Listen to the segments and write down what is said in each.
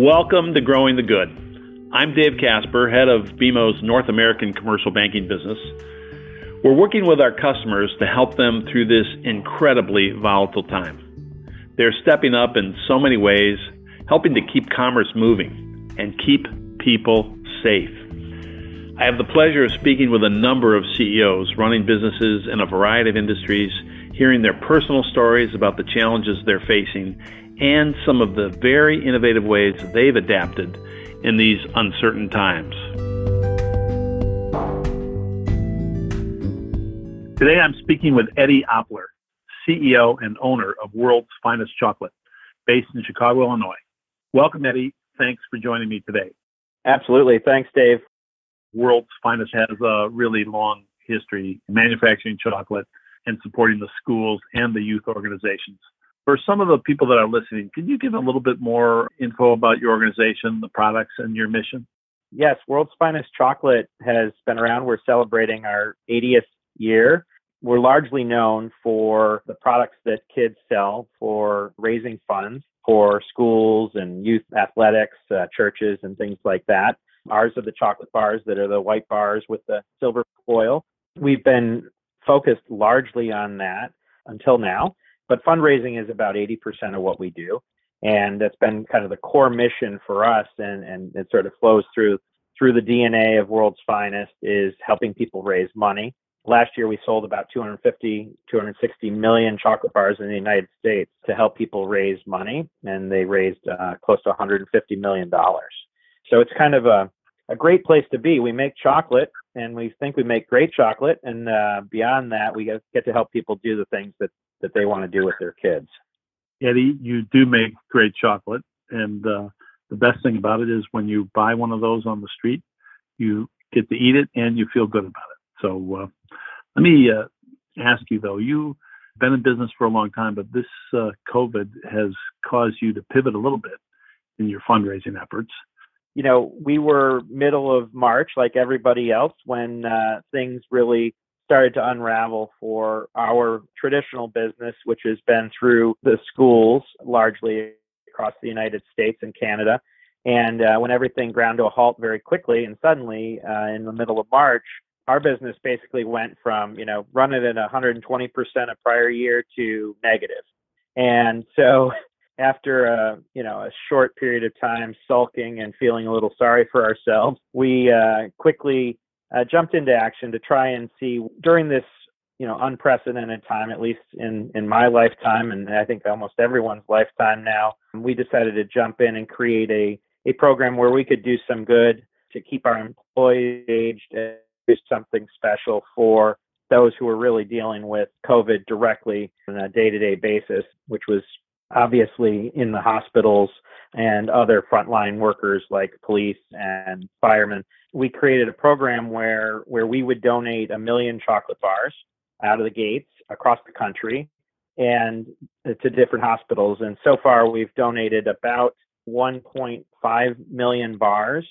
Welcome to Growing the Good. I'm Dave Casper, head of BMO's North American commercial banking business. We're working with our customers to help them through this incredibly volatile time. They're stepping up in so many ways, helping to keep commerce moving and keep people safe. I have the pleasure of speaking with a number of CEOs running businesses in a variety of industries, hearing their personal stories about the challenges they're facing and some of the very innovative ways they've adapted in these uncertain times. Today I'm speaking with Eddie Opler, CEO and owner of World's Finest Chocolate, based in Chicago, Illinois. Welcome, Eddie. Thanks for joining me today. Absolutely. Thanks, Dave. World's Finest has a really long history manufacturing chocolate and supporting the schools and the youth organizations. For some of the people that are listening, can you give a little bit more info about your organization, the products, and your mission? Yes, World's Finest Chocolate has been around. We're celebrating our 80th year. We're largely known for the products that kids sell for raising funds for schools and youth athletics, uh, churches, and things like that. Ours are the chocolate bars that are the white bars with the silver foil. We've been focused largely on that until now. But fundraising is about 80% of what we do. And that's been kind of the core mission for us and, and it sort of flows through through the DNA of World's Finest is helping people raise money. Last year we sold about 250, 260 million chocolate bars in the United States to help people raise money, and they raised uh, close to 150 million dollars. So it's kind of a a great place to be. We make chocolate, and we think we make great chocolate, and uh, beyond that, we get to help people do the things that that they want to do with their kids. Eddie, you do make great chocolate, and uh, the best thing about it is when you buy one of those on the street, you get to eat it and you feel good about it. So uh, let me uh, ask you though, you've been in business for a long time, but this uh, COVID has caused you to pivot a little bit in your fundraising efforts. You know, we were middle of March, like everybody else, when uh, things really started to unravel for our traditional business, which has been through the schools largely across the United States and Canada. And uh, when everything ground to a halt very quickly and suddenly uh, in the middle of March, our business basically went from, you know, running at 120% of prior year to negative. And so after a, you know, a short period of time sulking and feeling a little sorry for ourselves, we uh, quickly uh, jumped into action to try and see during this you know unprecedented time at least in in my lifetime and i think almost everyone's lifetime now we decided to jump in and create a a program where we could do some good to keep our employees engaged and do something special for those who are really dealing with covid directly on a day-to-day basis which was obviously in the hospitals and other frontline workers like police and firemen. We created a program where where we would donate a million chocolate bars out of the gates across the country and to different hospitals. And so far, we've donated about 1.5 million bars,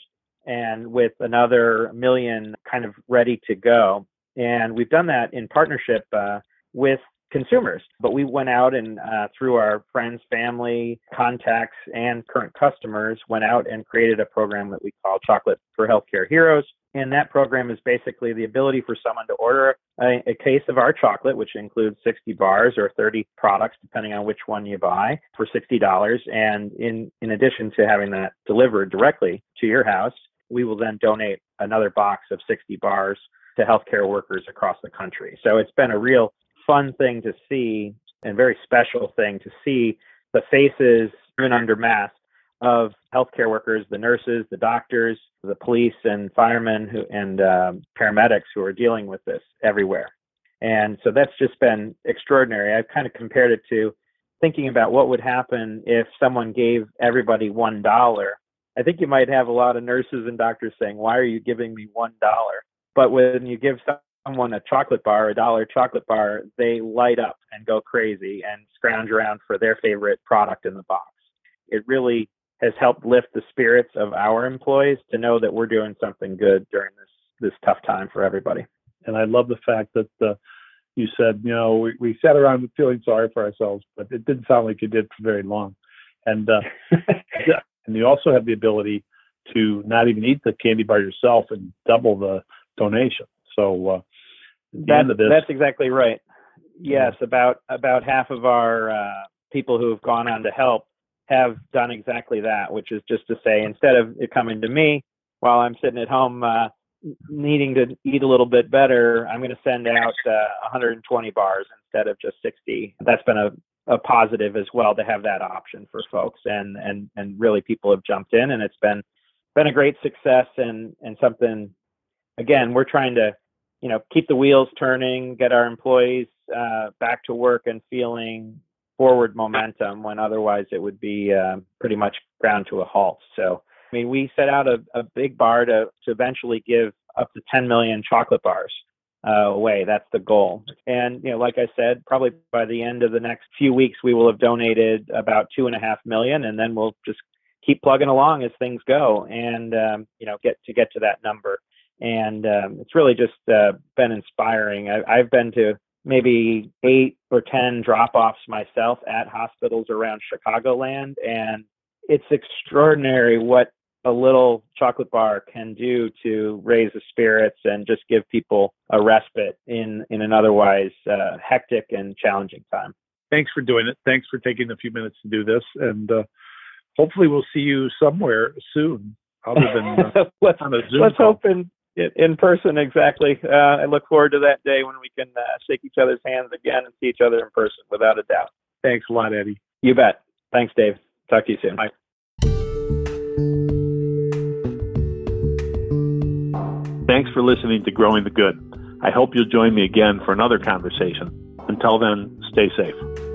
and with another million kind of ready to go. And we've done that in partnership uh, with consumers. But we went out and uh, through our friends, family, contacts, and current customers, went out and created a program that we call Chocolate for Healthcare Heroes. And that program is basically the ability for someone to order a, a, case of our chocolate, which includes 60 bars or 30 products, depending on which one you buy, for $60. And in, in addition to having that delivered directly to your house, we will then donate another box of 60 bars to healthcare workers across the country. So it's been a real fun thing to see and very special thing to see the faces even under masks of healthcare workers, the nurses, the doctors, the police and firemen who, and um, paramedics who are dealing with this everywhere. And so that's just been extraordinary. I've kind of compared it to thinking about what would happen if someone gave everybody one dollar. I think you might have a lot of nurses and doctors saying, "Why are you giving me one dollar?" But when you give someone a chocolate bar, a dollar chocolate bar, they light up and go crazy and scrounge around for their favorite product in the box. It really has helped lift the spirits of our employees to know that we're doing something good during this this tough time for everybody. And I love the fact that uh, you said, you know, we, we sat around feeling sorry for ourselves, but it didn't sound like you did for very long. And uh, and you also have the ability to not even eat the candy bar yourself and double the donation. So uh, that, that's exactly right. Yes, about about half of our uh, people who have gone on to help have done exactly that, which is just to say, instead of it coming to me while I'm sitting at home uh, needing to eat a little bit better, I'm going to send out uh, 120 bars instead of just 60. That's been a a positive as well to have that option for folks and and and really people have jumped in and it's been been a great success and and something again we're trying to you know keep the wheels turning get our employees uh, back to work and feeling forward momentum when otherwise it would be uh, pretty much ground to a halt so i mean we set out a, a big bar to to eventually give up to 10 million chocolate bars uh, away. That's the goal. And you know, like I said, probably by the end of the next few weeks, we will have donated about two and a half million, and then we'll just keep plugging along as things go, and um, you know, get to get to that number. And um, it's really just uh, been inspiring. I, I've been to maybe eight or ten drop-offs myself at hospitals around Chicagoland, and it's extraordinary what a little chocolate bar can do to raise the spirits and just give people a respite in in an otherwise uh, hectic and challenging time. Thanks for doing it. Thanks for taking a few minutes to do this, and uh, hopefully we'll see you somewhere soon, other than uh, let's, on a Zoom let's call. hope in in person. Exactly. Uh, I look forward to that day when we can uh, shake each other's hands again and see each other in person, without a doubt. Thanks a lot, Eddie. You bet. Thanks, Dave. Talk to you soon. Bye. Thanks for listening to Growing the Good. I hope you'll join me again for another conversation. Until then, stay safe.